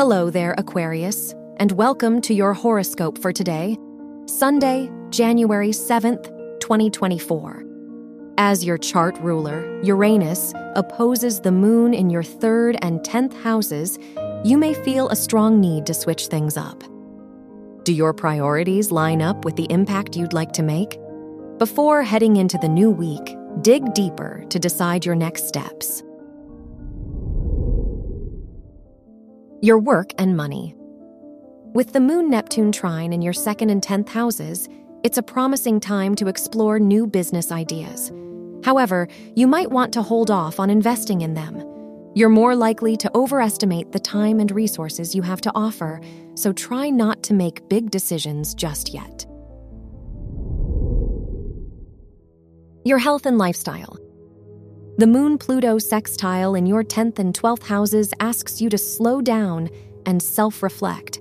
Hello there, Aquarius, and welcome to your horoscope for today, Sunday, January 7th, 2024. As your chart ruler, Uranus opposes the moon in your third and tenth houses, you may feel a strong need to switch things up. Do your priorities line up with the impact you'd like to make? Before heading into the new week, dig deeper to decide your next steps. Your work and money. With the Moon Neptune trine in your second and tenth houses, it's a promising time to explore new business ideas. However, you might want to hold off on investing in them. You're more likely to overestimate the time and resources you have to offer, so try not to make big decisions just yet. Your health and lifestyle. The Moon Pluto sextile in your 10th and 12th houses asks you to slow down and self reflect.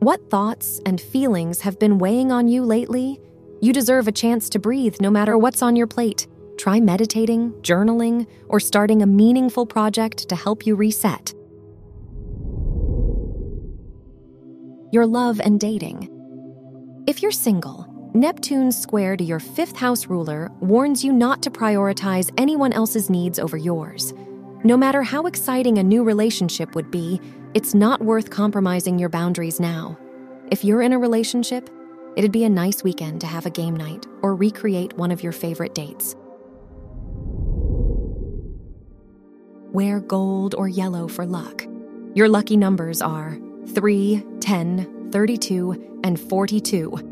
What thoughts and feelings have been weighing on you lately? You deserve a chance to breathe no matter what's on your plate. Try meditating, journaling, or starting a meaningful project to help you reset. Your love and dating. If you're single, Neptune's square to your fifth house ruler warns you not to prioritize anyone else's needs over yours. No matter how exciting a new relationship would be, it's not worth compromising your boundaries now. If you're in a relationship, it'd be a nice weekend to have a game night or recreate one of your favorite dates. Wear gold or yellow for luck. Your lucky numbers are 3, 10, 32, and 42.